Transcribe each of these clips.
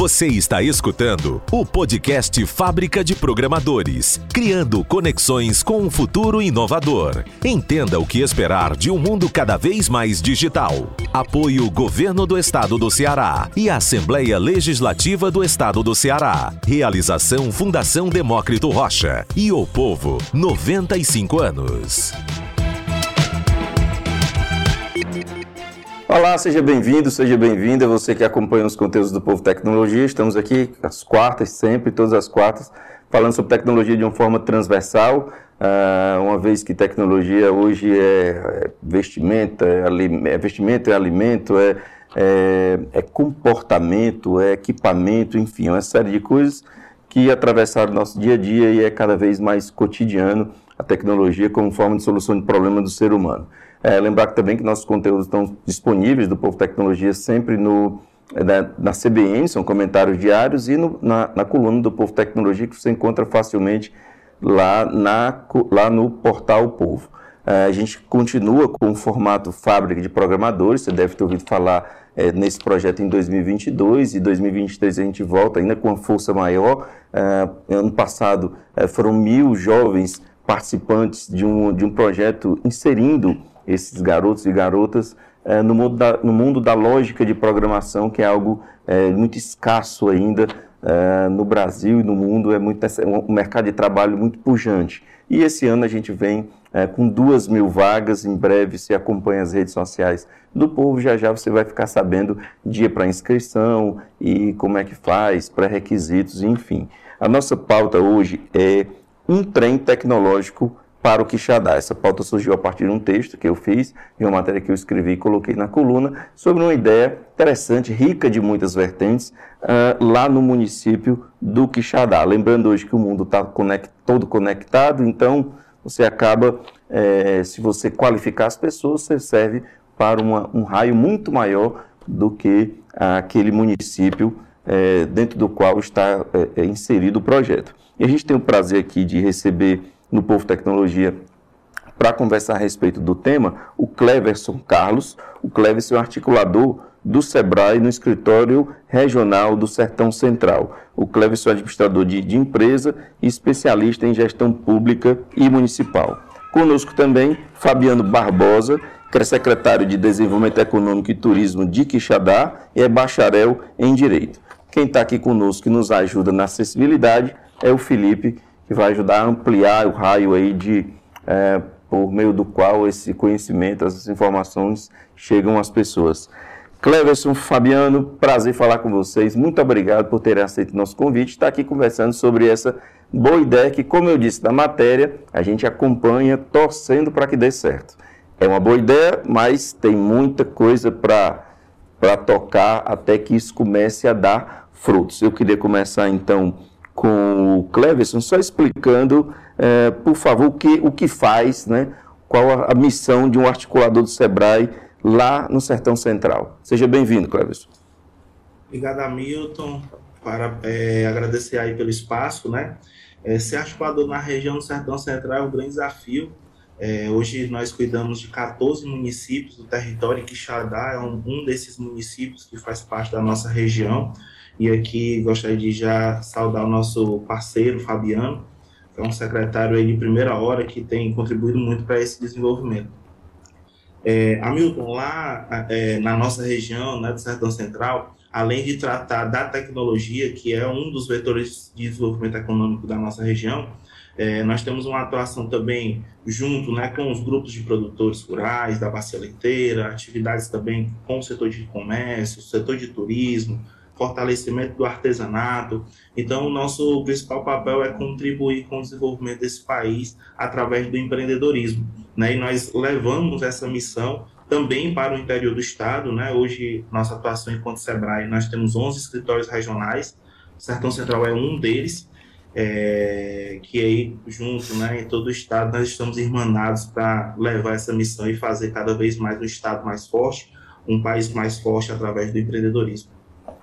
Você está escutando o podcast Fábrica de Programadores, criando conexões com um futuro inovador. Entenda o que esperar de um mundo cada vez mais digital. Apoio Governo do Estado do Ceará e Assembleia Legislativa do Estado do Ceará. Realização Fundação Demócrito Rocha e o Povo, 95 anos. Olá, seja bem-vindo, seja bem-vinda, você que acompanha os conteúdos do Povo Tecnologia. Estamos aqui às quartas, sempre, todas as quartas, falando sobre tecnologia de uma forma transversal, uh, uma vez que tecnologia hoje é vestimenta, é, é vestimento, é alimento, é, é, é, comportamento, é equipamento, enfim, é uma série de coisas que atravessaram nosso dia a dia e é cada vez mais cotidiano a tecnologia como forma de solução de problema do ser humano. É, lembrar também que nossos conteúdos estão disponíveis do Povo Tecnologia sempre no, é, na, na CBN, são comentários diários, e no, na, na, coluna do Povo Tecnologia, que você encontra facilmente lá, na, lá no portal Povo. É, a gente continua com o formato fábrica de programadores, você deve ter ouvido falar é, nesse projeto em 2022 e 2023 a gente volta ainda com uma força maior. É, ano passado é, foram mil jovens participantes de um, de um projeto inserindo esses garotos e garotas é, no, mundo da, no mundo da lógica de programação, que é algo é, muito escasso ainda é, no Brasil e no mundo, é muito, um mercado de trabalho muito pujante. E esse ano a gente vem com duas mil vagas, em breve se acompanha as redes sociais do povo, já já você vai ficar sabendo dia para inscrição e como é que faz, pré-requisitos, enfim. A nossa pauta hoje é um trem tecnológico para o Quixadá. Essa pauta surgiu a partir de um texto que eu fiz, de uma matéria que eu escrevi e coloquei na coluna, sobre uma ideia interessante, rica de muitas vertentes, uh, lá no município do Quixadá. Lembrando hoje que o mundo está conect, todo conectado, então você acaba, é, se você qualificar as pessoas, você serve para uma, um raio muito maior do que aquele município é, dentro do qual está é, inserido o projeto. E a gente tem o prazer aqui de receber no Povo Tecnologia para conversar a respeito do tema o Cleverson Carlos. O Cleverson é um articulador do SEBRAE no escritório regional do Sertão Central. O Cleverson é administrador de, de empresa e especialista em gestão pública e municipal. Conosco também Fabiano Barbosa, que é secretário de Desenvolvimento Econômico e Turismo de Quixadá e é bacharel em Direito. Quem está aqui conosco e nos ajuda na acessibilidade é o Felipe, que vai ajudar a ampliar o raio aí de é, por meio do qual esse conhecimento, essas informações chegam às pessoas. Cleverson, Fabiano, prazer falar com vocês. Muito obrigado por terem aceito nosso convite. Está aqui conversando sobre essa boa ideia que, como eu disse na matéria, a gente acompanha torcendo para que dê certo. É uma boa ideia, mas tem muita coisa para tocar até que isso comece a dar frutos. Eu queria começar então com o Cleverson, só explicando, é, por favor, o que, o que faz, né? qual a, a, missão de um articulador do SEBRAE lá no Sertão Central. Seja bem-vindo, Cleverson. Obrigado, Hamilton, para é, agradecer aí pelo espaço, né? É, ser articulador na região do Sertão Central é um grande desafio. É, hoje nós cuidamos de 14 municípios do território, e Quixadá é um, um desses municípios que faz parte da nossa região. E aqui gostaria de já saudar o nosso parceiro, Fabiano, que é um secretário aí de primeira hora que tem contribuído muito para esse desenvolvimento. É, Hamilton, lá é, na nossa região, né, do Sertão Central, além de tratar da tecnologia, que é um dos vetores de desenvolvimento econômico da nossa região, é, nós temos uma atuação também junto né, com os grupos de produtores rurais, da bacia leiteira, atividades também com o setor de comércio, setor de turismo, fortalecimento do artesanato. Então, o nosso principal papel é contribuir com o desenvolvimento desse país através do empreendedorismo. Né? E nós levamos essa missão também para o interior do estado. Né? Hoje, nossa atuação enquanto SEBRAE, nós temos 11 escritórios regionais, o Sertão Central é um deles, é, que aí, junto, né, em todo o estado, nós estamos irmanados para levar essa missão e fazer cada vez mais um estado mais forte, um país mais forte através do empreendedorismo.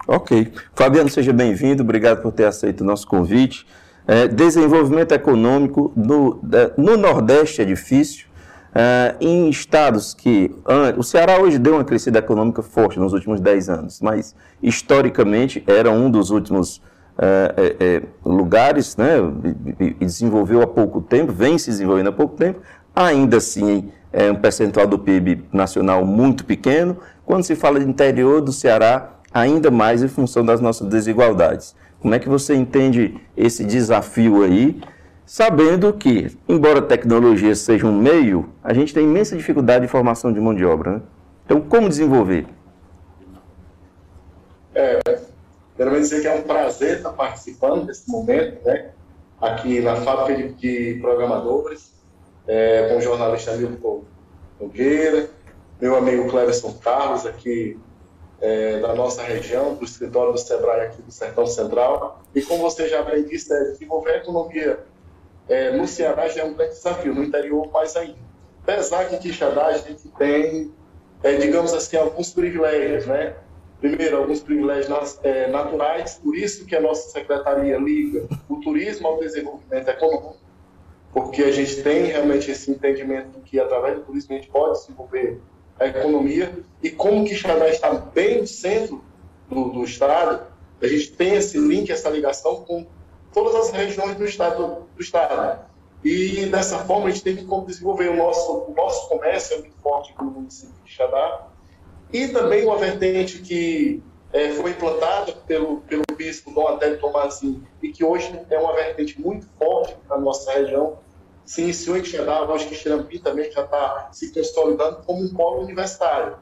Ok. Fabiano, seja bem-vindo. Obrigado por ter aceito o nosso convite. É, desenvolvimento econômico no, no, Nordeste é difícil. Uh, em estados que. O Ceará hoje deu uma crescida econômica forte nos últimos 10 anos, mas historicamente era um dos últimos uh, lugares, né? E desenvolveu há pouco tempo, vem se desenvolvendo há pouco tempo, ainda assim é um percentual do PIB nacional muito pequeno. Quando se fala de interior do Ceará, ainda mais em função das nossas desigualdades. Como é que você entende esse desafio aí? sabendo que, embora a tecnologia seja um meio, a gente tem imensa dificuldade de formação de mão de obra. Né? Então, como desenvolver? É, quero dizer que é um prazer estar participando desse momento, né? aqui na fábrica de, programadores, é, com o jornalista Milton Nogueira, meu amigo Cleverson Carlos, aqui é, da nossa região, do escritório do SEBRAE aqui do Sertão Central. E como você já bem disse, é desenvolver a economia é, no Ceará já é um grande desafio, no interior mais ainda. Apesar que em Quixadá a gente tem, é, digamos assim, alguns privilégios, né? Primeiro, alguns privilégios é, naturais, por isso que a nossa secretaria liga o turismo ao desenvolvimento econômico, porque a gente tem realmente esse entendimento que através do turismo a gente pode desenvolver a economia e como Quixadá está bem no centro do, do estado, a gente tem esse link, essa ligação com todas as regiões do estado. Do estado. E dessa forma a gente tem que desenvolver o nosso, o nosso comércio, é muito forte no município de Xadá, e também uma vertente que é, foi implantada pelo, pelo bispo Dom Adélio Tomazin e que hoje é uma vertente muito forte na nossa região, se iniciou em Xadá, hoje que Xirampi também já está se consolidando como um polo universitário.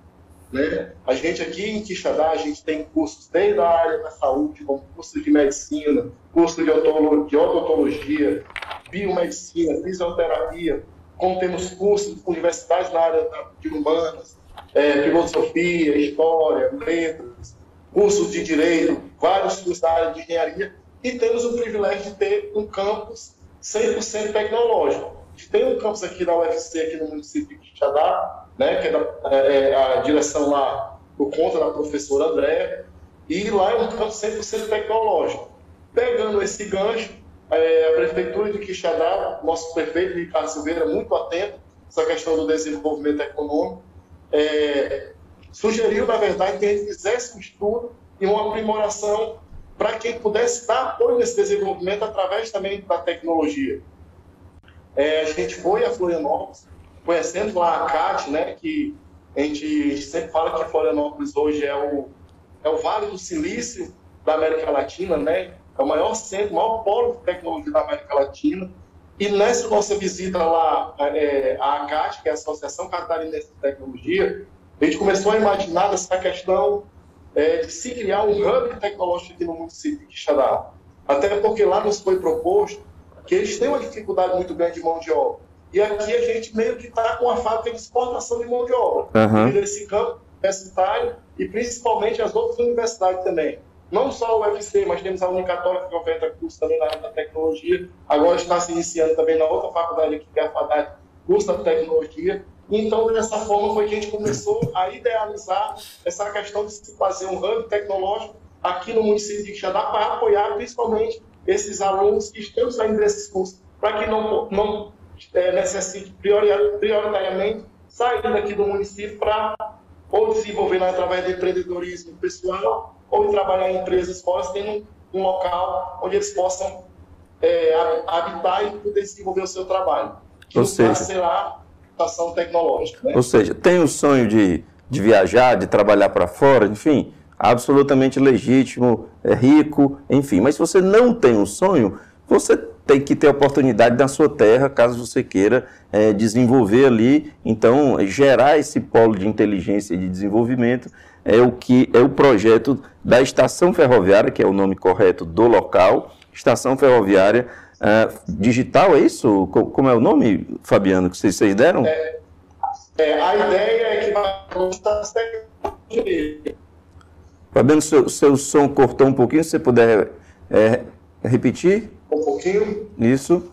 Né? A gente aqui em Quixadá, a gente tem cursos desde a área da saúde, como curso de medicina, curso de odontologia, biomedicina, fisioterapia, como temos cursos universitários na área de humanas, é, filosofia, história, letras, cursos de direito, vários cursos da área de engenharia, e temos o privilégio de ter um campus 100% tecnológico. Tem um campus aqui da UFC, aqui no município de Quixadá, né, que é, da, é, é a direção lá por conta da professora André, e lá é um campo 100% tecnológico. Pegando esse gancho, é, a Prefeitura de Quixadá, nosso prefeito Ricardo Silveira, muito atento essa questão do desenvolvimento econômico, é, sugeriu, na verdade, que a gente fizesse um estudo e uma aprimoração para que pudesse dar apoio nesse desenvolvimento através também da tecnologia. É, a gente foi a Florianópolis, conhecendo lá a CAT, né, que a gente sempre fala que Florianópolis hoje é o, é o Vale do Silício da América Latina, né, é o maior centro, o maior polo de tecnologia da América Latina. E nessa nossa visita lá é, à ACAT, que é a Associação Catarinense de Tecnologia, a gente começou a imaginar essa questão é, de se criar um hub tecnológico aqui no município de Quixadá. Até porque lá nos foi proposto que eles têm uma dificuldade muito grande de mão de obra. E aqui a gente meio que está com a fábrica de exportação de mão de obra. Uhum. Nesse campo universitário e principalmente as outras universidades também. Não só o UFC, mas temos a Unicatória que oferta curso também na área da tecnologia. Agora está se iniciando também na outra faculdade aqui, que é a FADAD, curso da tecnologia. Então, dessa forma, foi que a gente começou a idealizar essa questão de se fazer um hub tecnológico aqui no município de Quixadá para apoiar principalmente esses alunos que estão saindo desses cursos, para que não, não é, necessite prioritariamente sair daqui do município para ou desenvolver através do empreendedorismo pessoal ou trabalhar em empresas fora, tendo um local onde eles possam é, habitar e poder desenvolver o seu trabalho. Que ou seja, será a ação tecnológica. Né? Ou seja, tem o sonho de, de viajar, de trabalhar para fora, enfim, absolutamente legítimo, é rico, enfim. Mas se você não tem um sonho, você tem que ter oportunidade na sua terra, caso você queira é, desenvolver ali. Então, gerar esse polo de inteligência e de desenvolvimento é o que é o projeto da estação ferroviária, que é o nome correto do local, estação ferroviária uh, digital, é isso? Como é o nome, Fabiano, que vocês, vocês deram? É, é, a ideia é que vai Fabiano, seu, seu som cortou um pouquinho, se você puder é, repetir? Um pouquinho. Isso.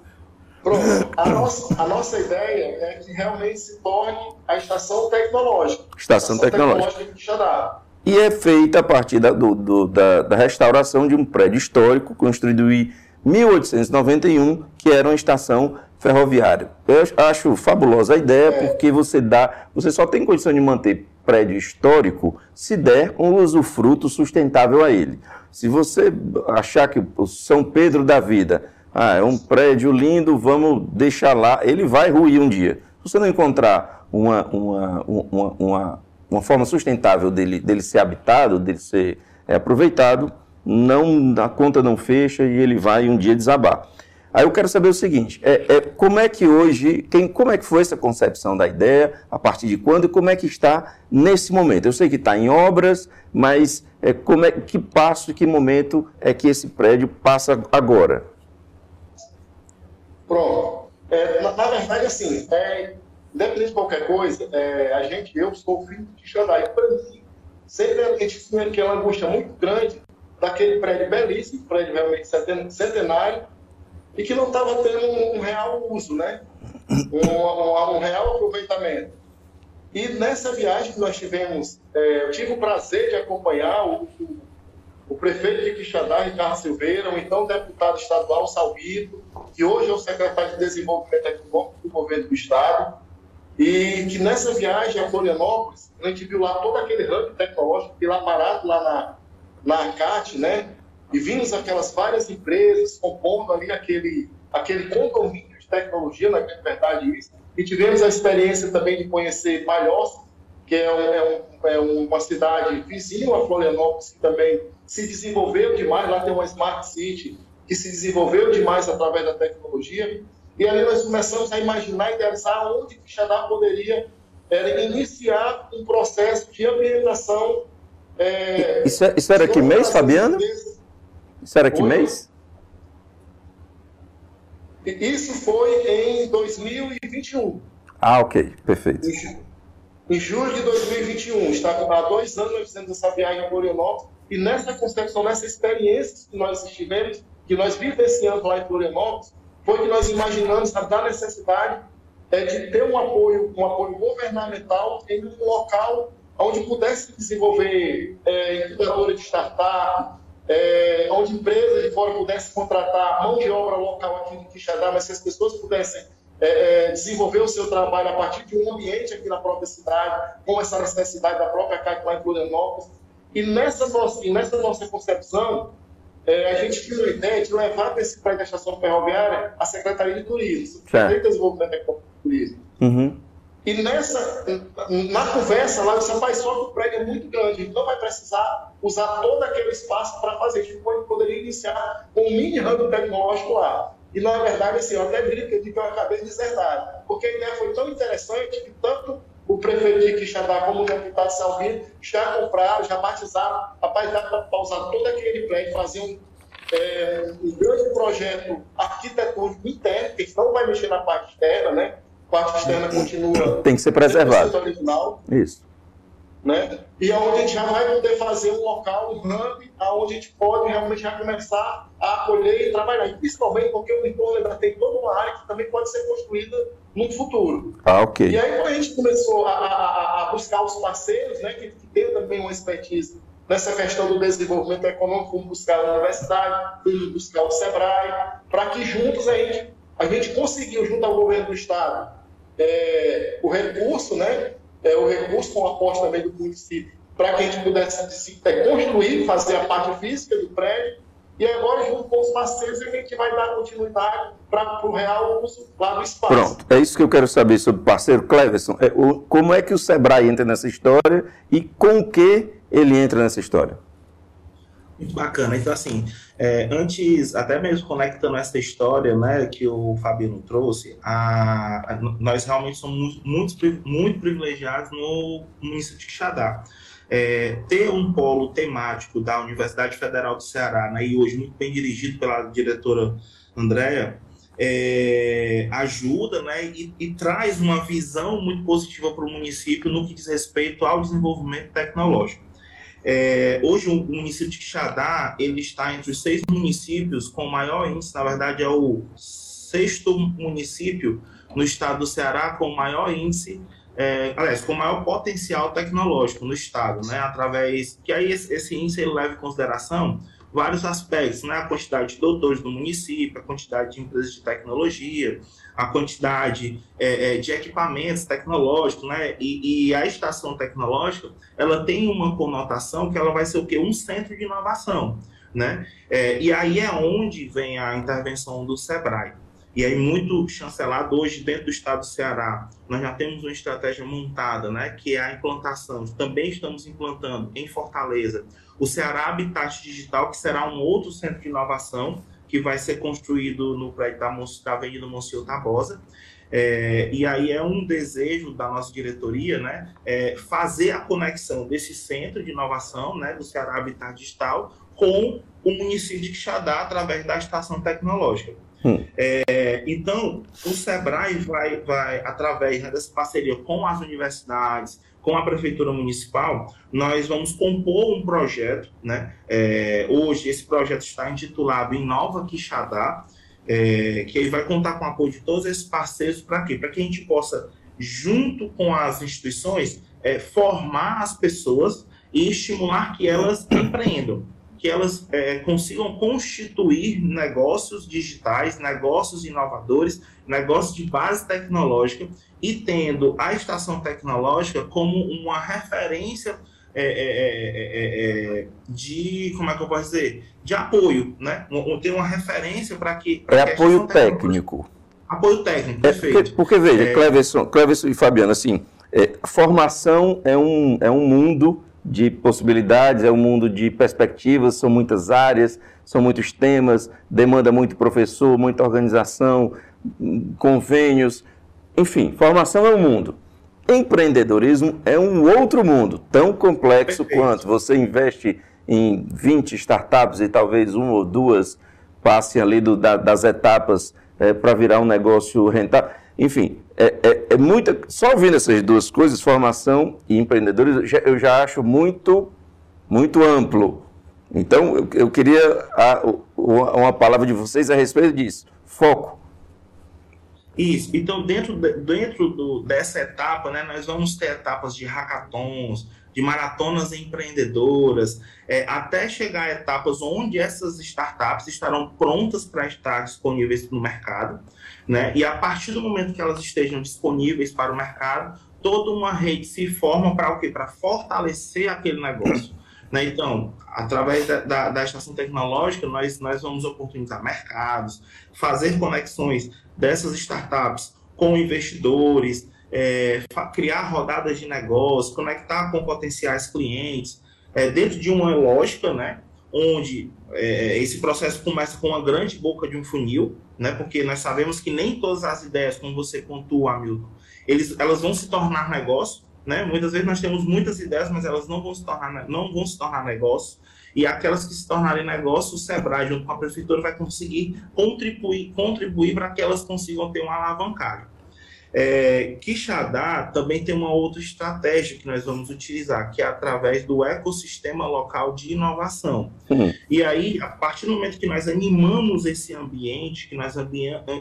Pronto. A nossa, a nossa ideia é que realmente se torne a estação tecnológica. Estação, estação tecnológica. tecnológica e é feita a partir da, do, do, da, da, restauração de um prédio histórico construído em 1891, que era uma estação ferroviária. Eu acho fabulosa a ideia é. porque você dá, você só tem condição de manter prédio histórico se der um usufruto sustentável a ele. Se você achar que o São Pedro da vida ah, é um prédio lindo, vamos deixar lá, ele vai ruir um dia. Se você não encontrar uma, uma, uma, uma, uma forma sustentável dele, dele ser habitado, dele ser é, aproveitado, não, a conta não fecha e ele vai um dia desabar. Aí eu quero saber o seguinte: é, é, como é que hoje, quem, como é que foi essa concepção da ideia, a partir de quando e como é que está nesse momento? Eu sei que está em obras, mas é, como é, que passo e que momento é que esse prédio passa agora? Pronto. É, na, na, verdade, assim, é, independente de qualquer coisa, é, a gente, eu sou filho de Xandai. Para mim, sempre a gente tinha aquela angústia muito grande daquele prédio belíssimo, prédio realmente centenário, e que não estava tendo um, real uso, né? Um, um, um, real aproveitamento. E nessa viagem que nós tivemos, é, eu tive o prazer de acompanhar o, o, o prefeito de Quixadá, Ricardo Silveira, o então deputado estadual Salvito, que hoje é o secretário de Desenvolvimento Econômico do governo do Estado, e que nessa viagem a Florianópolis, a gente viu lá todo aquele hub tecnológico, que lá parado lá na, na ACAT, né? e vimos aquelas várias empresas compondo ali aquele, aquele condomínio de tecnologia, na é verdade isso, e tivemos a experiência também de conhecer Palhoça, que é, um, é, um, é, uma cidade vizinha a Florianópolis, que também se desenvolveu demais, lá tem uma Smart City, que se desenvolveu demais através da tecnologia, e ali nós começamos a imaginar e idealizar onde Quixadá poderia era iniciar um processo de ambientação. É, isso, isso era que mês, Fabiano? Isso era que mês? Isso foi em 2021. Ah, ok, perfeito. Em, julho de 2021, está há dois anos nós fizemos essa viagem a Florianópolis e nessa concepção, nessa experiência que nós estivemos, que nós vivenciamos lá em Florianópolis, foi que nós imaginamos a da necessidade é, de ter um apoio, um apoio governamental em um local onde pudesse desenvolver é, incubadora de startup, é, onde empresas de fora pudessem contratar mão de obra local aqui no Quixadá, mas que as pessoas pudessem é, é, desenvolver o seu trabalho a partir de um ambiente aqui na própria cidade, com essa necessidade da própria CAC lá em Florianópolis. E nessa nossa, e nessa nossa concepção, é, a gente tinha a ideia de levar para esse prédio da estação ferroviária a Secretaria de Turismo, Secretaria de Desenvolvimento Econômico e Turismo. Uhum. E nessa, na conversa lá, você faz só que o prédio é muito grande, não vai precisar usar todo aquele espaço para fazer. A gente poderia iniciar um mini hub tecnológico lá. E na verdade, assim, eu até brinco de que eu acabei de deserdar, porque a ideia foi tão interessante que tanto o prefeito de Quixadá como deputado Salvino já compraram, já batizaram, rapaz, dá para usar todo aquele prédio, fazer um, é, um grande projeto arquitetônico interno, que não vai mexer na parte externa, né? parte externa continua. Tem que ser preservado. Original, Isso. Né? E aonde a gente já vai poder fazer um local, um hub, aonde a gente pode realmente já começar a acolher e trabalhar. E principalmente porque o entorno ainda tem toda uma área que também pode ser construída no futuro. Ah, ok. E aí, quando a gente começou a, a, a buscar os parceiros, né, que, que tem também uma expertise nessa questão do desenvolvimento econômico, fomos buscar a universidade, fomos buscar o SEBRAE, para que juntos a gente, a gente conseguiu, junto ao governo do Estado, é, o recurso, né, é, o recurso com aporte também do município, para que a gente pudesse é, construir, fazer a parte física do prédio, e agora, junto com os parceiros, a gente vai dar continuidade para o real uso lá do espaço. Pronto, é isso que eu quero saber sobre o parceiro Cleverson. É, o, como é que o Sebrae entra nessa história e com o que ele entra nessa história? Muito bacana. Então, assim, é, antes, até mesmo conectando essa história né, que o Fabiano trouxe, a, a, nós realmente somos muito, muito privilegiados no município de Quixadá. É, ter um polo temático da Universidade Federal do Ceará, né, e hoje muito bem dirigido pela diretora Andréa, é, ajuda né, e, e, traz uma visão muito positiva para o município no que diz respeito ao desenvolvimento tecnológico. É, hoje o município de Quixadá ele está entre os seis municípios com maior índice, na verdade é o sexto município no estado do Ceará com maior índice, é, aliás, com maior potencial tecnológico no estado, né? Através que aí esse, índice ele leva em consideração vários aspectos, né? A quantidade de doutores do município, a quantidade de empresas de tecnologia, a quantidade é, é, de equipamentos tecnológicos, né? E, e, a estação tecnológica, ela tem uma conotação que ela vai ser o quê? Um centro de inovação, né? É, e aí é onde vem a intervenção do SEBRAE. E aí, muito chancelado hoje dentro do estado do Ceará, nós já temos uma estratégia montada, né, que é a implantação. Também estamos implantando em Fortaleza o Ceará Habitat Digital, que será um outro centro de inovação que vai ser construído no prédio da, da Avenida Monsenhor Tabosa. É, e aí é um desejo da nossa diretoria, né, é fazer a conexão desse centro de inovação, né, do Ceará Habitat Digital, com o município de Quixadá através da estação tecnológica. Hum. É, então, o SEBRAE vai, vai através né, dessa parceria com as universidades, com a prefeitura municipal, nós vamos compor um projeto, né? É, hoje esse projeto está intitulado Inova Quixadá, é, que ele vai contar com o apoio de todos esses parceiros para quê? Para que a gente possa, junto com as instituições, é, formar as pessoas e estimular que elas empreendam que elas é, consigam constituir negócios digitais, negócios inovadores, negócios de base tecnológica e tendo a estação tecnológica como uma referência é, é, é, de, como é que eu posso dizer, de apoio, né? Ter uma referência para que... é apoio técnico. Apoio técnico, perfeito. Porque, porque veja, Cleverson, Cleverson e Fabiano, assim, formação é um, é um mundo de possibilidades, é um mundo de perspectivas, são muitas áreas, são muitos temas, demanda muito professor, muita organização, convênios, enfim, formação é um mundo. Empreendedorismo é um outro mundo, tão complexo Perfeito. quanto você investe em 20 startups e talvez uma ou duas passem ali do, da, das etapas é, para virar um negócio rentável. Enfim, é, é, é, muita. Só ouvindo essas duas coisas, formação e empreendedores, eu já acho muito, muito amplo. Então, eu, eu queria a, uma palavra de vocês a respeito disso. Foco. Isso. Então, dentro, dentro do, dessa etapa, né, nós vamos ter etapas de hackathons, de maratonas empreendedoras, é, até chegar a etapas onde essas startups estarão prontas para estar disponíveis no mercado, né? E a partir do momento que elas estejam disponíveis para o mercado, toda uma rede se forma para o quê? Para fortalecer aquele negócio. Né? Então, através da, da, da, estação tecnológica, nós, nós vamos oportunizar mercados, fazer conexões dessas startups com investidores, é, criar rodadas de negócio, conectar com potenciais clientes, é, dentro de uma lógica, né, onde é, esse processo começa com uma grande boca de um funil, né, porque nós sabemos que nem todas as ideias, como você pontua, Hamilton, eles, elas vão se tornar negócio, né? Muitas vezes nós temos muitas ideias, mas elas não vão se tornar, não vão se tornar negócio. E aquelas que se tornarem negócio, o Sebrae, junto com a prefeitura, vai conseguir contribuir, contribuir para que elas consigam ter uma alavancagem. É, Quixadá também tem uma outra estratégia que nós vamos utilizar, que é através do ecossistema local de inovação. Uhum. E aí, a partir do momento que nós animamos esse ambiente, que nós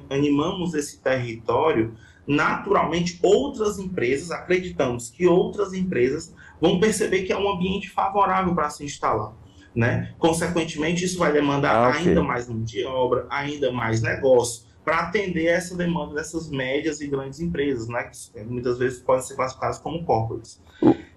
animamos esse território, naturalmente outras empresas, acreditamos que outras empresas vão perceber que é um ambiente favorável para se instalar. Né? Consequentemente, isso vai demandar ah, ainda mais mão de obra, ainda mais negócio para atender essa demanda dessas médias e grandes empresas, né, que é, muitas vezes podem ser classificadas como corporates.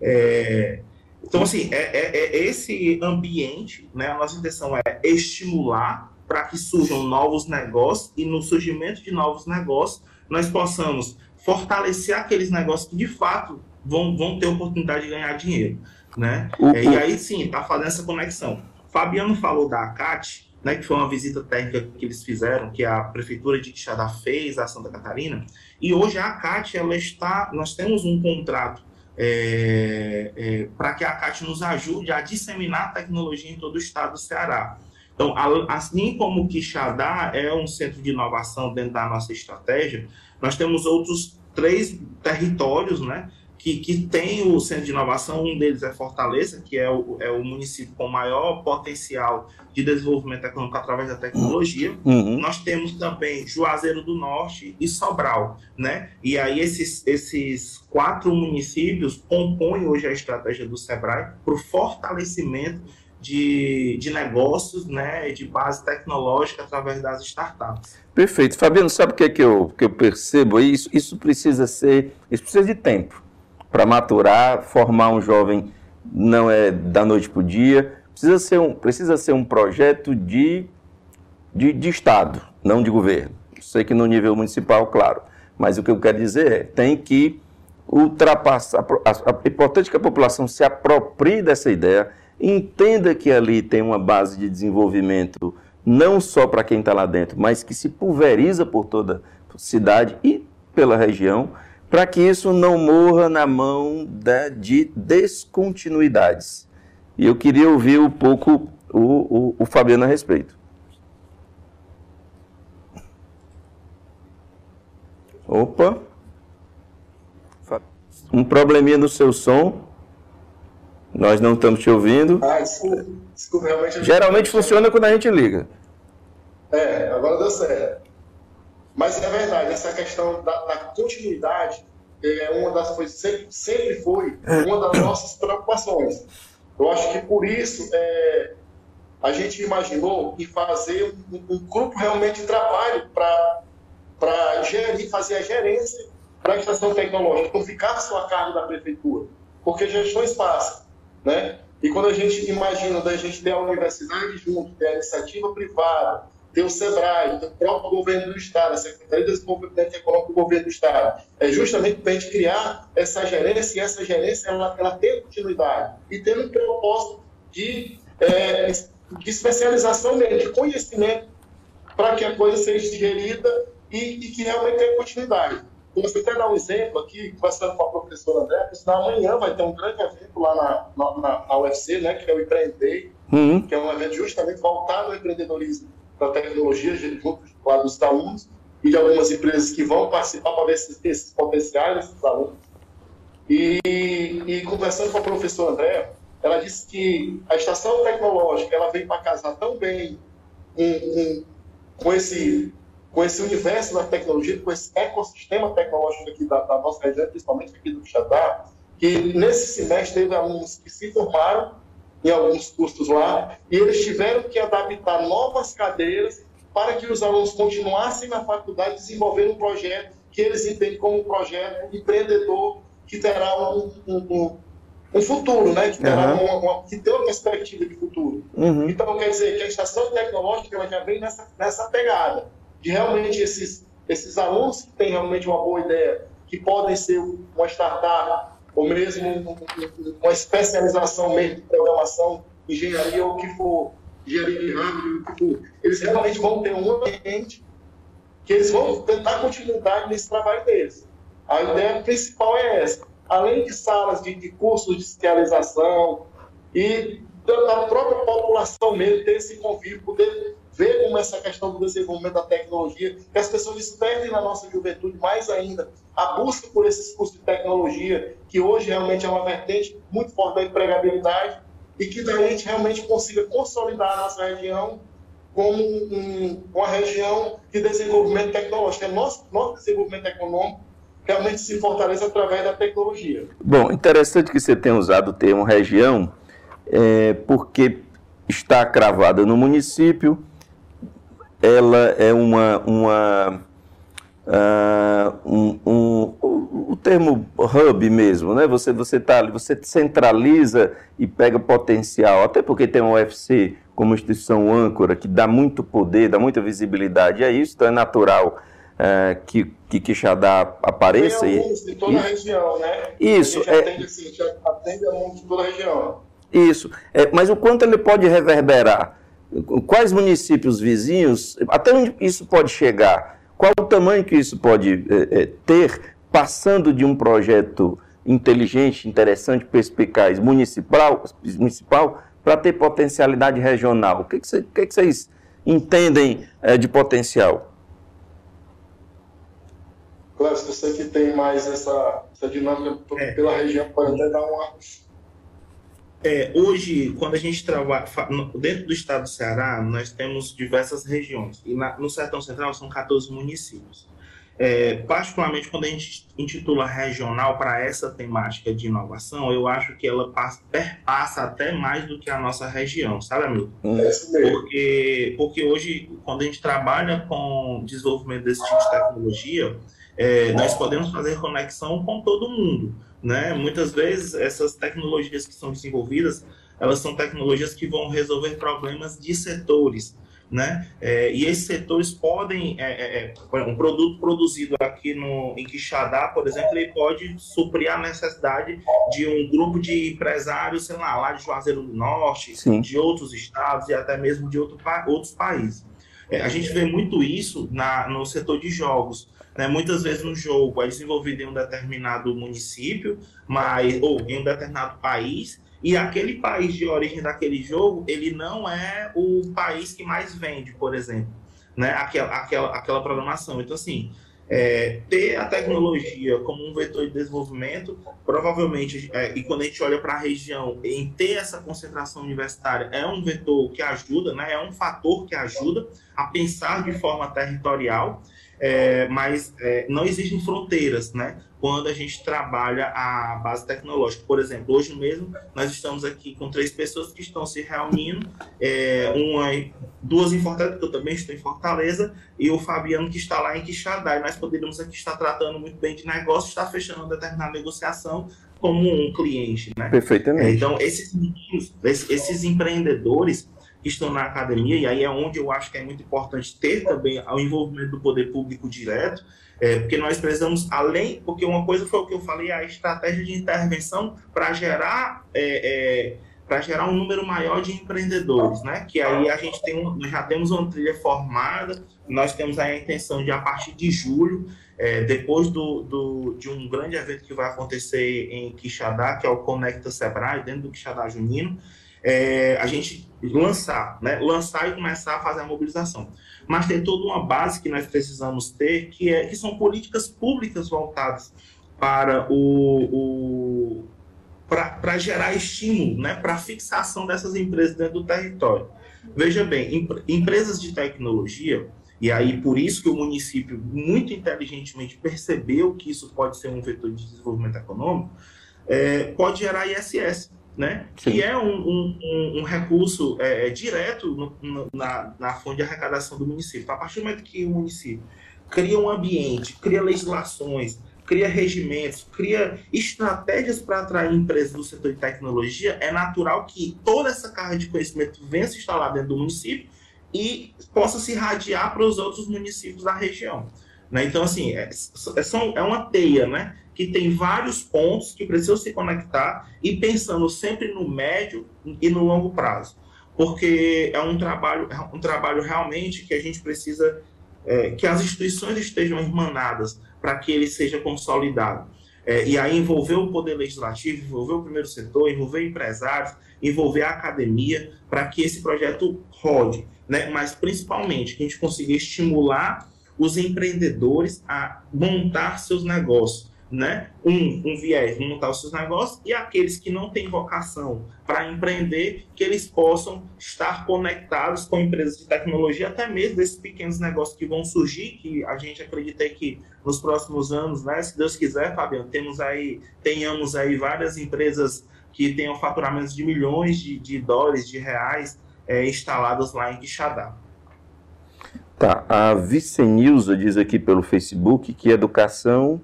É, então, assim, é, é, é, esse ambiente, né, a nossa intenção é estimular para que surjam novos negócios e no surgimento de novos negócios nós possamos fortalecer aqueles negócios que de fato vão, vão ter oportunidade de ganhar dinheiro, né? É, e aí sim, está fazendo essa conexão. Fabiano falou da ACAT, né, que foi uma visita técnica que eles fizeram, que a prefeitura de Quixadá fez a Santa Catarina, e hoje a ACAT, ela está, nós temos um contrato é, é, para que a ACAT nos ajude a disseminar a tecnologia em todo o estado do Ceará. Então, assim como Quixadá é um centro de inovação dentro da nossa estratégia, nós temos outros três territórios, né, que, que tem o centro de inovação, um deles é Fortaleza, que é o, é o município com maior potencial de desenvolvimento econômico através da tecnologia. Uhum. Nós temos também Juazeiro do Norte e Sobral, né? E aí esses, esses quatro municípios compõem hoje a estratégia do SEBRAE para o fortalecimento de, de negócios, né, de base tecnológica através das startups. Perfeito. Fabiano, sabe o que, é que, eu, que eu percebo? Isso, isso precisa ser, isso precisa de tempo para maturar, formar um jovem não é da noite para o dia, precisa ser um, precisa ser um projeto de, de, de Estado, não de governo. Sei que no nível municipal, claro, mas o que eu quero dizer é, tem que ultrapassar, é importante que a população se aproprie dessa ideia, entenda que ali tem uma base de desenvolvimento não só para quem está lá dentro, mas que se pulveriza por toda a cidade e pela região, para que isso não morra na mão da, de descontinuidades. E eu queria ouvir um pouco o, o, o Fabiano a respeito. Opa! Um probleminha no seu som. Nós não estamos te ouvindo. Ah, desculpa. desculpa realmente Geralmente funciona quando a gente liga. É, agora deu certo. Mas é verdade, essa questão da, da continuidade é uma das coisas, sempre, sempre foi uma das nossas preocupações. Eu acho que por isso é, a gente imaginou em fazer um, um grupo realmente de trabalho para gerir, fazer a gerência da estação tecnológica, não ficar só a cargo da prefeitura, porque gestões passam, né? E quando a gente imagina da gente ter a universidade junto, ter a iniciativa privada, ter o SEBRAE, o próprio governo do Estado, a Secretaria de Desenvolvimento Econômico do governo do Estado, é justamente para a gente criar essa gerência, e essa gerência ela, ela tem continuidade, e tendo um propósito de, é, de especialização mesmo, de conhecimento, para que a coisa seja gerida e, e que realmente tenha continuidade. Você até dar um exemplo aqui, conversando com a professora André, porque amanhã vai ter um grande evento lá na, na, na UFC, né, que é o Empreender, uhum. que é um evento justamente voltado ao empreendedorismo da tecnologia, junto lá dos alunos e de algumas empresas que vão participar para ver esses, esses potenciais desses alunos. E, e, conversando com a professora André, ela disse que a estação tecnológica ela vem para casar tão bem com, com, com esse com esse universo da tecnologia, com esse ecossistema tecnológico aqui da, da nossa região, principalmente aqui do Xadá, que nesse semestre teve alunos que se formaram em alguns cursos lá e eles tiveram que adaptar novas cadeiras para que os alunos continuassem na faculdade desenvolvendo um projeto que eles entendem como um projeto empreendedor que terá um, um, um futuro, né? que, terá uhum. uma, uma, que tem uma perspectiva de futuro. Uhum. Então, quer dizer que a estação tecnológica ela já vem nessa, nessa pegada de realmente esses, esses alunos que têm realmente uma boa ideia, que podem ser uma startup, ou mesmo uma especialização mesmo de programação, engenharia ou o que for, engenharia de hardware, o que for, eles realmente vão ter um ambiente que eles vão tentar continuidade nesse trabalho deles. A ideia principal é essa. Além de salas de, de cursos de especialização e da própria população mesmo ter esse convívio, poder ver como essa questão do desenvolvimento da tecnologia, que as pessoas despertem na nossa juventude mais ainda a busca por esses cursos de tecnologia, que hoje realmente é uma vertente muito forte da empregabilidade e que daí a gente realmente consiga consolidar a nossa região como um, uma região de desenvolvimento tecnológico. É nosso, nosso desenvolvimento econômico realmente se fortalece através da tecnologia. Bom, interessante que você tenha usado o termo região, é, porque está cravada no município, ela é uma, uma uh, um, um, o termo hub mesmo, né? Você você tá você centraliza e pega potencial, até porque tem um UFC como instituição âncora que dá muito poder, dá muita visibilidade a isso, então é natural uh, que que Quixadá apareça. Tem alguns de toda a região, né? Isso. A gente é, atende, assim, atende alunos de toda a região. Isso. É, mas o quanto ele pode reverberar? Quais municípios vizinhos, até onde isso pode chegar? Qual o tamanho que isso pode é, ter, passando de um projeto inteligente, interessante, perspicaz, municipal, municipal para ter potencialidade regional? O que, que, cê, que, que vocês entendem é, de potencial? Clécio, você que tem mais essa, essa dinâmica é. pela região, pode até dar uma é, hoje, quando a gente trabalha dentro do estado do Ceará, nós temos diversas regiões. E na, no Sertão Central são 14 municípios. é, particularmente quando a gente intitula regional para essa temática de inovação, eu acho que ela passa, perpassa até mais do que a nossa região, sabe, amigo? É porque, porque hoje, quando a gente trabalha com desenvolvimento desse tipo de tecnologia, é, nós podemos fazer conexão com todo mundo. Né? Muitas vezes, essas tecnologias que são desenvolvidas, elas são tecnologias que vão resolver problemas de setores né? É, e esses setores podem, é, é, é um produto produzido aqui no, em Quixadá, por exemplo, ele pode suprir a necessidade de um grupo de empresários, sei lá, lá de Juazeiro do Norte, Sim. de outros estados e até mesmo de outro, outros países. É, a gente vê muito isso na, no setor de jogos. Né? Muitas vezes no jogo é desenvolvido em um determinado município, mas, ou em um determinado país, e aquele país de origem daquele jogo, ele não é o país que mais vende, por exemplo, né? Aquela, aquela, aquela programação. Então, assim, é, ter a tecnologia como um vetor de desenvolvimento, provavelmente, é, e quando a gente olha para a região, em ter essa concentração universitária, é um vetor que ajuda, né, é um fator que ajuda a pensar de forma territorial é, mas é, não existem fronteiras, né? Quando a gente trabalha a base tecnológica. Por exemplo, hoje mesmo nós estamos aqui com três pessoas que estão se reunindo, é, uma, duas em Fortaleza, que eu também estou em Fortaleza, e o Fabiano que está lá em Quixadá. E nós poderíamos aqui estar tratando muito bem de negócio, estar fechando uma determinada negociação como um cliente, né? Perfeitamente. É, então, esses, esses empreendedores estão na academia, e aí é onde eu acho que é muito importante ter também o envolvimento do poder público direto, é, porque nós precisamos, além, porque uma coisa foi o que eu falei, a estratégia de intervenção para gerar. É, é, para gerar um número maior de empreendedores, né? Que aí a gente tem um, já temos uma trilha formada, nós temos a intenção de a partir de julho, é, depois do, do, de um grande evento que vai acontecer em Quixadá, que é o Conecta Sebrae, dentro do Quixadá Junino, é, a gente lançar, né? lançar e começar a fazer a mobilização. Mas tem toda uma base que nós precisamos ter, que, é, que são políticas públicas voltadas para o, o para gerar estímulo, né, para fixação dessas empresas dentro do território. Veja bem, empresas de tecnologia, e aí por isso que o município muito inteligentemente percebeu que isso pode ser um vetor de desenvolvimento econômico, é, pode gerar ISS né? que é um, um, um recurso é, é, direto no, na, na fonte de arrecadação do município. A partir do momento que o município cria um ambiente, cria legislações, cria regimentos, cria estratégias para atrair empresas do setor de tecnologia, é natural que toda essa carga de conhecimento venha se instalar dentro do município e possa se irradiar para os outros municípios da região. Né? Então, assim, é, é, é uma teia, né? Que tem vários pontos que precisam se conectar e pensando sempre no médio e no longo prazo. Porque é um trabalho, é um trabalho realmente que a gente precisa é, que as instituições estejam irmanadas para que ele seja consolidado. É, e aí envolver o poder legislativo, envolver o primeiro setor, envolver empresários, envolver a academia, para que esse projeto rode. Né? Mas principalmente que a gente consiga estimular os empreendedores a montar seus negócios, né? Um, um viés montar os seus negócios e aqueles que não têm vocação para empreender, que eles possam estar conectados com empresas de tecnologia, até mesmo desses pequenos negócios que vão surgir, que a gente acredita que nos próximos anos, né? Se Deus quiser, Fabiano, temos aí, tenhamos aí várias empresas que tenham faturamentos de milhões de, de dólares, de reais, é, instaladas lá em Quixadá. Tá, a Vicenilza diz aqui pelo Facebook que educação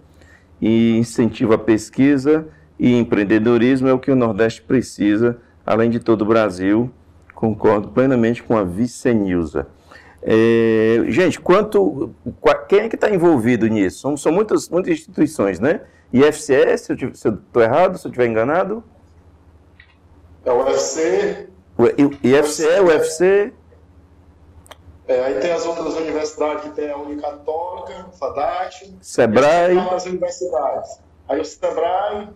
e incentivo à pesquisa e empreendedorismo é o que o Nordeste precisa, além de todo o Brasil. Concordo plenamente com a Vicenilza. É, gente, quanto, quem é que está envolvido nisso? São, são muitas, muitas instituições, né? IFCE, se eu estou errado, se eu estiver enganado? É o UFC. O IFCE, UFC. É, aí tem as outras universidades, que tem a Unicatólica, FADAT, Sebrae. as universidades. Aí o Sebrae,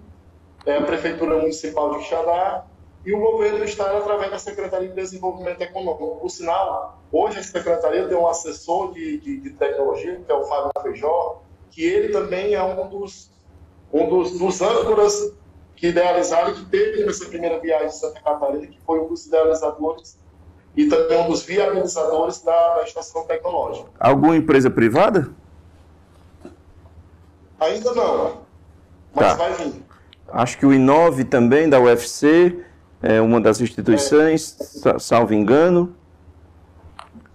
é a Prefeitura Municipal de Quixadá e o governo do Estado através da Secretaria de Desenvolvimento Econômico. Por sinal, hoje a Secretaria tem um assessor de, de, de tecnologia, que é o Fábio Feijó, que ele também é um dos, um dos, dos âncoras que idealizaram, que teve nessa primeira viagem de Santa Catarina, que foi um dos idealizadores e também um dos viabilizadores da, da estação tecnológica. Alguma empresa privada? Ainda não, mas tá. vai vir. Acho que o Inove também, da UFC, é uma das instituições, é. salvo engano.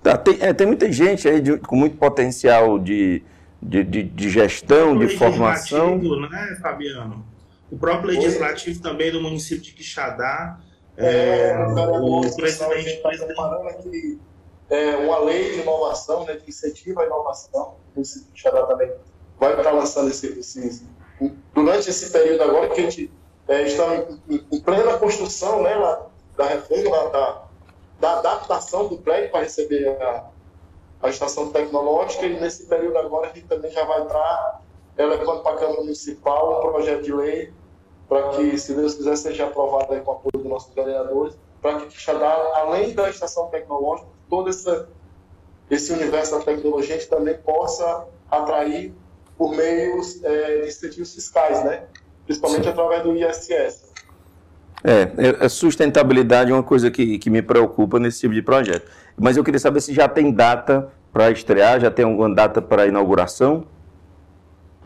Tá, tem, é, tem muita gente aí de, com muito potencial de, de, de, de gestão, de formação. Né, Fabiano? O próprio legislativo Oi. também do município de Quixadá. É, é, o, o presidente está preparando aqui é, uma lei de inovação, né, que incentiva a inovação. O Quixadá também vai estar lançando esse, esse, durante esse período agora que a gente é, está em, em, plena construção né, lá, da reforma, da, da adaptação do prédio para receber a, a estação tecnológica e nesse período agora a gente também já vai estar elevando para a Câmara Municipal um projeto de lei para que, se Deus quiser, seja aprovado aí com o apoio dos nossos vereadores, para que Quixadá, além da estação tecnológica, todo esse, esse universo da tecnologia, a gente também possa atrair por meios é, de incentivos fiscais, né? principalmente Sim. através do ISS. É, a sustentabilidade é uma coisa que, que me preocupa nesse tipo de projeto. Mas eu queria saber se já tem data para estrear, já tem alguma data para inauguração?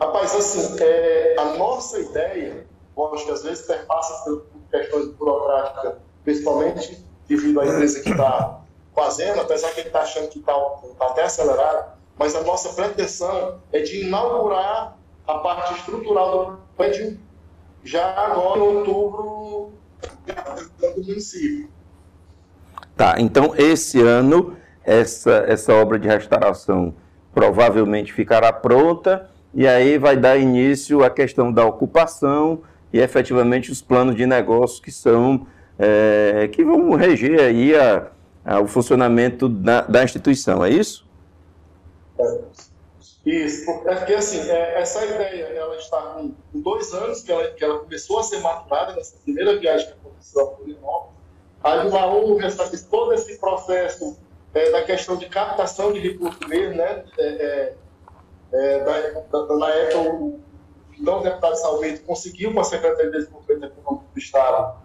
Rapaz, assim, é, a nossa ideia, acho que às vezes perpassa por questões burocráticas, principalmente devido à empresa que está fazendo, apesar que ele está achando que está tá até acelerado, mas a nossa pretensão é de inaugurar a parte estrutural do prédio já agora em outubro do município. Tá, então esse ano essa, essa obra de restauração provavelmente ficará pronta e aí vai dar início à questão da ocupação e efetivamente os planos de negócio que são é, que vão reger aí a, a, o funcionamento da, da instituição, é isso? É. Isso, é porque assim, é, essa ideia, ela está com, dois anos que ela, que ela começou a ser maturada nessa primeira viagem que aconteceu a Florianópolis. Aí lá houve essa, todo esse processo é, da questão de captação de recursos mesmo, né? É, é, é da, da, na época, o então, deputado Salveito conseguiu com a Secretaria de Desenvolvimento Econômico do Estado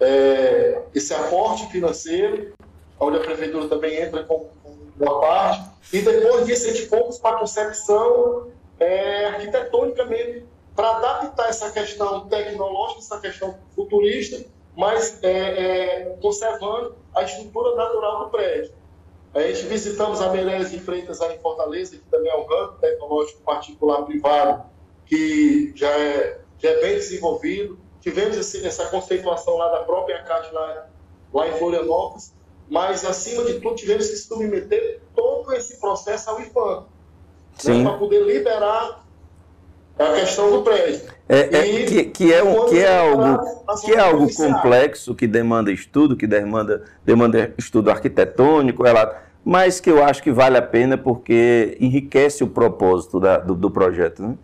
é, esse aporte financeiro, onde a Prefeitura também entra com, com uma parte, e depois disso a gente fomos para a concepção é, arquitetônica mesmo, para adaptar essa questão tecnológica, essa questão futurista, mas é, é, conservando a estrutura natural do prédio. A gente visitamos a Meireles de Freitas aí em Fortaleza, que também é um campo tecnológico particular privado, que já é, já é bem desenvolvido. Tivemos esse, essa conceituação lá da própria CAT lá, lá em Florianópolis, mas, acima de tudo, tivemos que submeter todo esse processo ao IFAM, né, para poder liberar a questão do prédio. É, é que, que, é, um, que é algo, que é algo complexo, que demanda estudo, que demanda, demanda estudo arquitetônico, mas que eu acho que vale a pena porque enriquece o propósito da, do, do projeto. Né?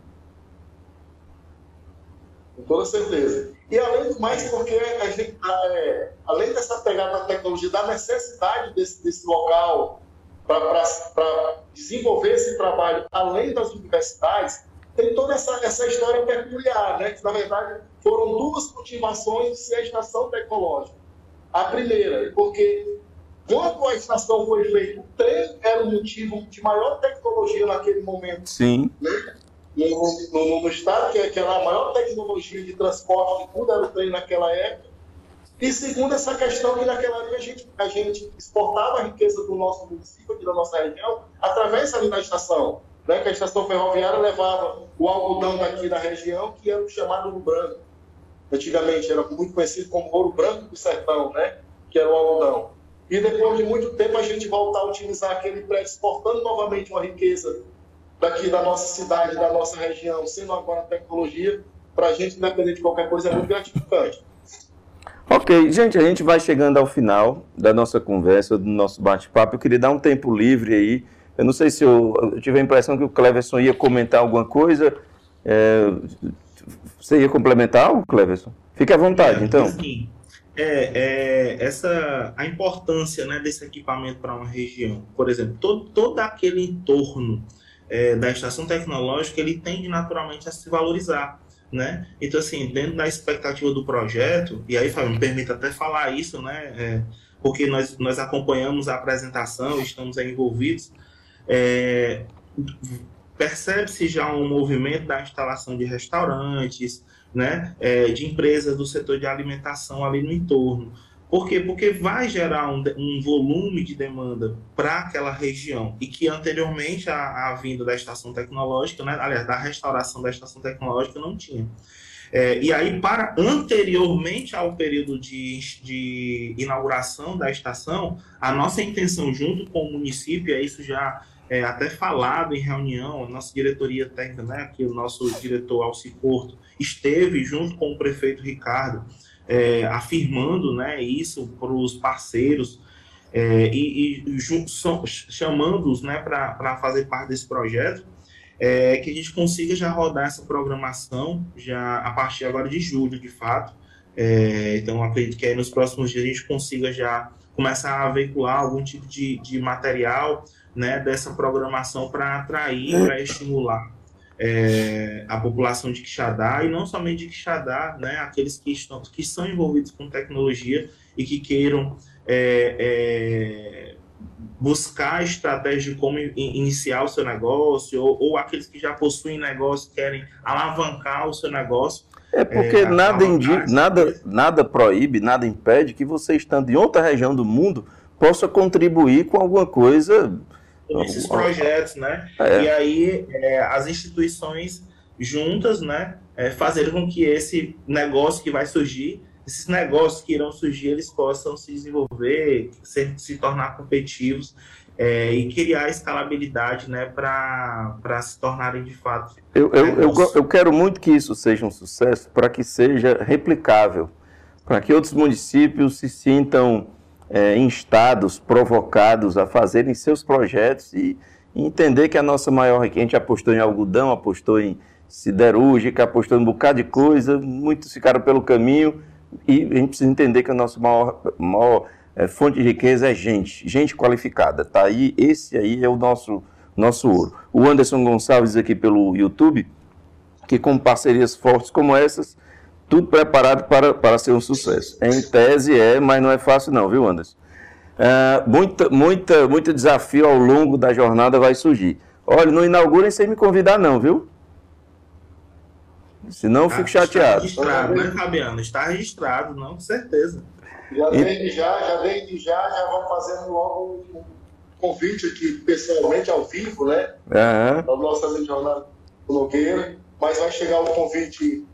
Com toda certeza. E além do mais, porque a gente, é, além dessa pegada da tecnologia, da necessidade desse, desse local para desenvolver esse trabalho além das universidades, tem toda essa, essa história peculiar, né? que na verdade foram duas motivações de ser a estação tecnológica. A primeira, porque quando a estação foi feita, o trem era o motivo de maior tecnologia naquele momento. Sim. Né? No, no, no estado, que, era a maior tecnologia de transporte de tudo era o trem naquela época. E segundo, essa questão que naquela época a gente, a gente exportava a riqueza do nosso município, aqui da nossa região, através ali da estação. Né? Que a estação ferroviária levava o algodão daqui da região, que era o chamado ouro branco. Antigamente era muito conhecido como ouro branco do sertão, né? que era o algodão. E depois de muito tempo a gente voltar a utilizar aquele prédio, exportando novamente uma riqueza daqui da nossa cidade, da nossa região, sendo agora tecnologia, para a gente, independente de qualquer coisa, é muito gratificante. Ok, gente, a gente vai chegando ao final da nossa conversa, do nosso bate-papo. Eu queria dar um tempo livre aí. Eu não sei se eu, eu tive a impressão que o Cleverson ia comentar alguma coisa. É, você ia complementar algo, Cleverson? Fique à vontade, é, então. Sim. É, é, essa a importância né, desse equipamento para uma região. Por exemplo, todo, todo aquele entorno é, da estação tecnológica, ele tende naturalmente a se valorizar. Né? Então, assim, dentro da expectativa do projeto, e aí, Fábio, me permita até falar isso, né? É, porque nós, nós acompanhamos a apresentação, estamos envolvidos. É, percebe-se já um movimento da instalação de restaurantes, né, é, de empresas do setor de alimentação ali no entorno. Por quê? Porque vai gerar um, um volume de demanda para aquela região e que anteriormente a, a, vinda da estação tecnológica, né, aliás, da restauração da estação tecnológica não tinha. É, e aí, para anteriormente ao período de, de inauguração da estação, a nossa intenção junto com o município, é isso já é, até falado em reunião, a nossa diretoria técnica, né, aqui o nosso diretor Alci Porto, esteve junto com o prefeito Ricardo, é, afirmando né, isso para os parceiros é, e, e chamando-os né, para fazer parte desse projeto, é, que a gente consiga já rodar essa programação já a partir agora de julho, de fato. É, então, acredito que nos próximos dias a gente consiga já começar a veicular algum tipo de, de material né, dessa programação para atrair, para estimular é, a população de Quixadá e não somente de Quixadá, né, aqueles que estão que são envolvidos com tecnologia e que queiram é, é, buscar estratégia de como iniciar o seu negócio ou, ou, aqueles que já possuem negócio querem alavancar o seu negócio. É porque é, nada, nada, nada proíbe, nada impede que você estando em outra região do mundo possa contribuir com alguma coisa esses projetos, né? É. E aí é, as instituições juntas, né, é, fazer com que esse negócio que vai surgir, esses negócios que irão surgir, eles possam se desenvolver, se, se tornar competitivos é, e criar escalabilidade, né, para se tornarem de fato. Eu, eu, eu, eu quero muito que isso seja um sucesso, para que seja replicável, para que outros municípios se sintam é, instados, provocados a fazerem seus projetos e, entender que a nossa maior a gente apostou em algodão, apostou em siderúrgica, apostou em um bocado de coisa, muitos ficaram pelo caminho e a gente precisa entender que a nossa maior, maior é, fonte de riqueza é gente, gente qualificada, tá aí, esse aí é o nosso, nosso ouro. O Anderson Gonçalves aqui pelo YouTube, que com parcerias fortes como essas, tudo preparado para, para ser um sucesso. Em tese é, mas não é fácil não, viu, Anderson? Uh, muita, muita, muito desafio ao longo da jornada vai surgir. Olha, não inaugurem sem me convidar não, viu? Senão eu fico ah, chateado. Está registrado, né, Fabiano? Está registrado, não, com certeza. Já desde já, já desde já, já vamos fazendo logo um convite aqui pessoalmente, ao vivo, né? Uhum. Para o nosso amigo jornal Nogueira. Mas vai chegar o um convite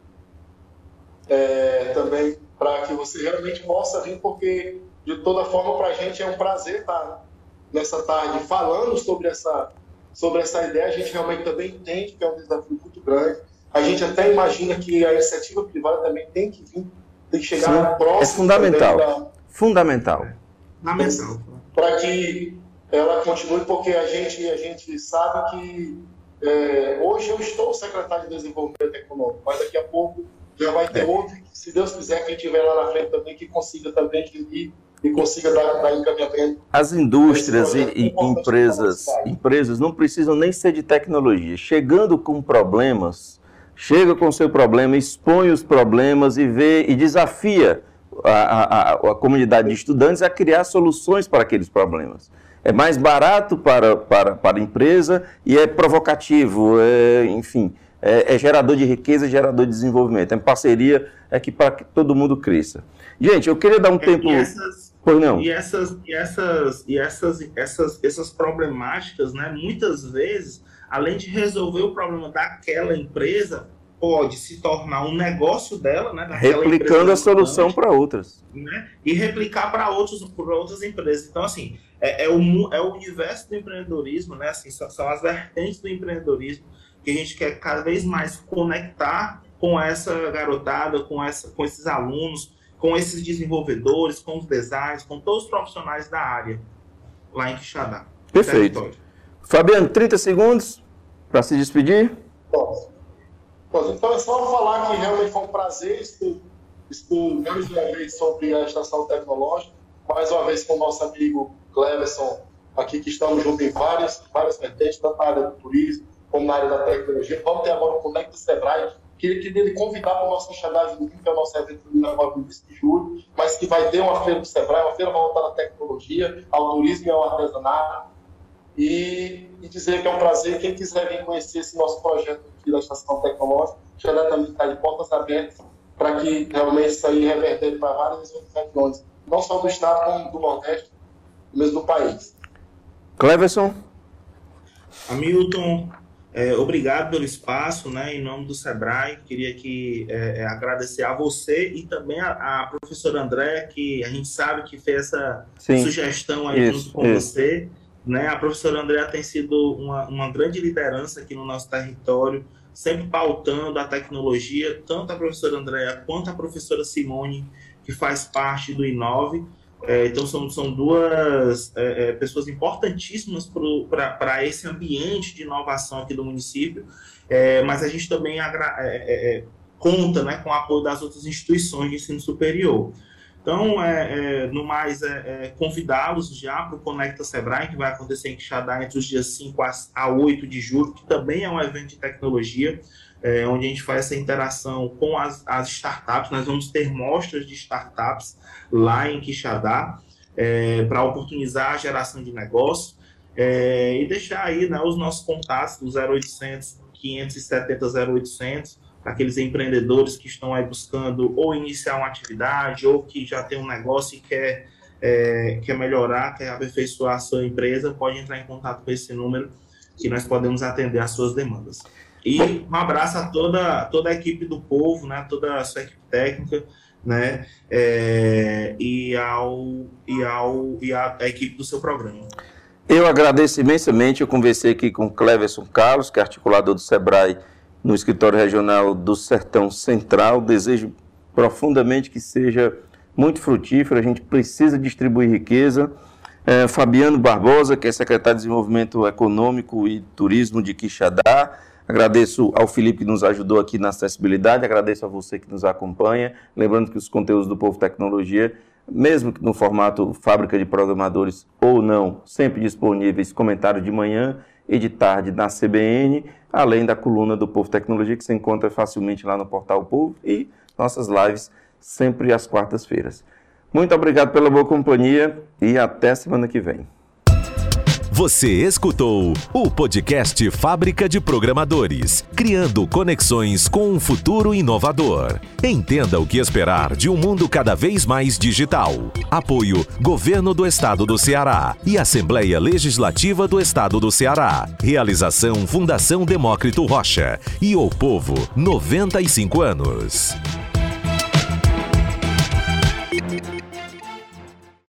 é, também para que você realmente possa vir, porque de toda forma para a gente é um prazer estar nessa tarde falando sobre essa, sobre essa ideia. A gente realmente também entende que é um desafio muito grande. A gente até imagina que a iniciativa privada também tem que vir, tem que chegar Sim, próximo. É fundamental. Da, fundamental. Fundamental. Para que ela continue, porque a gente, a gente sabe que é, hoje eu estou secretário de Desenvolvimento Econômico, mas daqui a pouco já vai ter é. outro, se Deus quiser, quem estiver lá na frente também, que consiga também ir e consiga dar, dar encaminhamento. As indústrias e, e empresas, empresas não precisam nem ser de tecnologia. Chegando com problemas, chega com seu problema, expõe os problemas e vê e desafia a, a, a, comunidade de estudantes a criar soluções para aqueles problemas. É mais barato para, para, para a empresa e é provocativo, é, enfim é, é gerador de riqueza, gerador de desenvolvimento. É parceria é que para que todo mundo cresça. Gente, eu queria dar um é, tempo. E essas, pois não. E essas, e essas, e essas, essas, essas problemáticas, né, muitas vezes, além de resolver o problema daquela empresa, pode se tornar um negócio dela, né? Replicando a solução para outras. Né? E replicar para outros, outras empresas. Então, assim, é, é, o, é o universo do empreendedorismo, né? Assim, são, são as vertentes do empreendedorismo que a gente quer cada vez mais conectar com essa garotada, com, essa, com esses alunos, com esses desenvolvedores, com os designers, com todos os profissionais da área lá em Quixadá. Perfeito. Território. Fabiano, 30 segundos para se despedir. Bom, então é só falar que realmente foi um prazer expor mais uma vez sobre a estação tecnológica, mais uma vez com o nosso amigo Cleverson, aqui que estamos juntos em várias, várias vertentes, tanto na área do turismo, como na área da tecnologia. Vamos ter agora o Conecta Sebrae, que ele queria convidar para o nosso Enxadagem do que é o nosso evento no início de julho, mas que vai ter uma feira do Sebrae, uma feira voltada à tecnologia, ao turismo e ao artesanato. e, e, dizer que é um prazer. Quem quiser vir conhecer esse nosso projeto aqui da Estação Tecnológica, já também está de portas abertas para que realmente isso aí revertere para várias outras regiões, não só do estado, como do Nordeste, mesmo do país. Cleverson? Hamilton, é, obrigado pelo espaço, né? Em nome do Sebrae, queria aqui é, é, agradecer a você e também a, a, professora André, que a gente sabe que fez essa Sim. sugestão aí isso, junto com isso. você. Né? A professora André tem sido uma, uma grande liderança aqui no nosso território, sempre pautando a tecnologia, tanto a professora Andréa quanto a professora Simone, que faz parte do Inove. É, então, são, são duas é, é pessoas importantíssimas para esse ambiente de inovação aqui do município, é, mas a gente também é, é, conta né, com o apoio das outras instituições de ensino superior. Então, no mais, convidá-los já para o Conecta Sebrae, que vai acontecer em Quixadá entre os dias 5 a 8 de julho, que também é um evento de tecnologia, é, onde a gente faz essa interação com as, as, startups. Nós vamos ter mostras de startups lá em Quixadá, é, para oportunizar a geração de negócio e deixar aí né, os nossos contatos do 0800 570 0800 aqueles empreendedores que estão aí buscando ou iniciar uma atividade ou que já tem um negócio e quer, é, quer melhorar, quer aperfeiçoar a sua empresa, pode entrar em contato com esse número que nós podemos atender às suas demandas. E um abraço a toda, toda a equipe do povo, né, toda a sua equipe técnica, né, é, e, ao, e, ao, e a, a equipe do seu programa. Eu agradeço imensamente, eu conversei aqui com Cleverson Carlos, que é articulador do SEBRAE no escritório regional do Sertão Central. Desejo profundamente que seja muito frutífero. A gente precisa distribuir riqueza. É, Fabiano Barbosa, que é secretário de Desenvolvimento Econômico e Turismo de Quixadá. Agradeço ao Felipe que nos ajudou aqui na acessibilidade, agradeço a você que nos acompanha. Lembrando que os conteúdos do Povo Tecnologia, mesmo que no formato fábrica de programadores ou não, sempre disponíveis, comentário de manhã e de tarde na CBN, além da coluna do Povo Tecnologia, que se encontra facilmente lá no portal Povo, e nossas lives sempre às quartas-feiras. Muito obrigado pela boa companhia e até semana que vem. Você escutou o podcast Fábrica de Programadores, criando conexões com um futuro inovador. Entenda o que esperar de um mundo cada vez mais digital. Apoio Governo do Estado do Ceará e Assembleia Legislativa do Estado do Ceará. Realização Fundação Demócrito Rocha e O Povo, 95 anos.